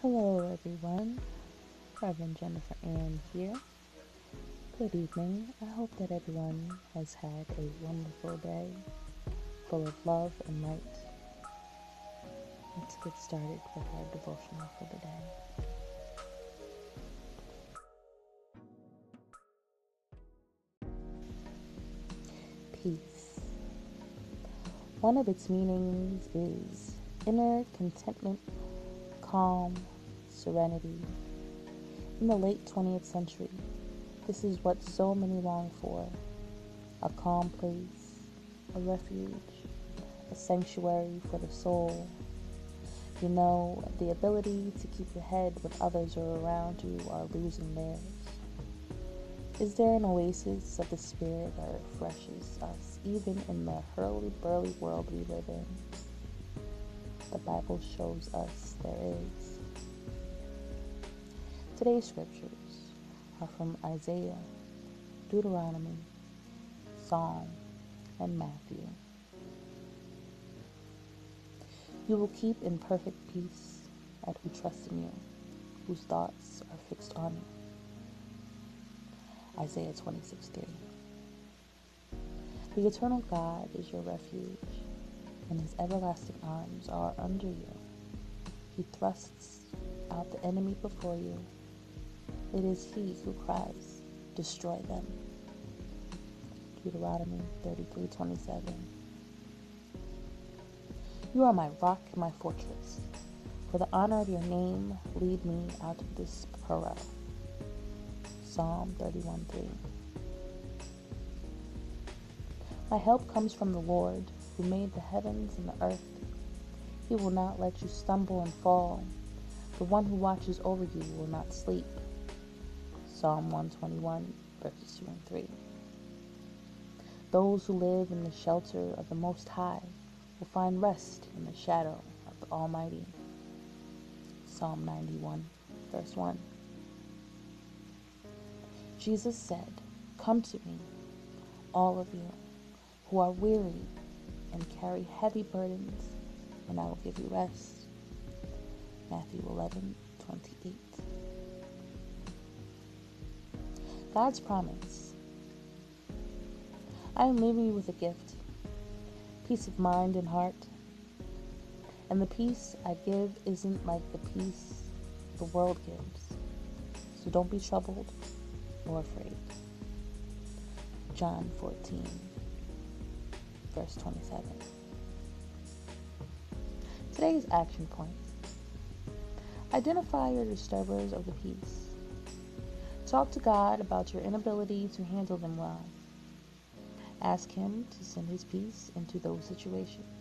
Hello, everyone. Reverend Jennifer Ann here. Good evening. I hope that everyone has had a wonderful day full of love and light. Let's get started with our devotional for the day. Peace. One of its meanings is inner contentment, calm, serenity. In the late 20th century, this is what so many long for a calm place, a refuge, a sanctuary for the soul. You know, the ability to keep your head when others are around you are losing theirs. Is there an oasis of the spirit that refreshes us even in the hurly-burly world we live in? The Bible shows us there is. Today's scriptures are from Isaiah, Deuteronomy, Psalm, and Matthew. You will keep in perfect peace at who trust in you, whose thoughts are fixed on you. Isaiah 26 3. The eternal God is your refuge, and his everlasting arms are under you. He thrusts out the enemy before you it is he who cries, Destroy them. Deuteronomy 33:27. You are my rock and my fortress. For the honor of your name, lead me out of this peril. Psalm 31:3. My help comes from the Lord, who made the heavens and the earth. He will not let you stumble and fall. The one who watches over you will not sleep. Psalm 121, verses 2 and 3. Those who live in the shelter of the Most High will find rest in the shadow of the Almighty. Psalm 91, verse 1. Jesus said, Come to me, all of you who are weary and carry heavy burdens, and I will give you rest. Matthew 11, 28. God's promise. I am leaving you with a gift peace of mind and heart. And the peace I give isn't like the peace the world gives. So don't be troubled or afraid. John 14, verse 27. Today's action point identify your disturbers of the peace. Talk to God about your inability to handle them well. Ask Him to send His peace into those situations.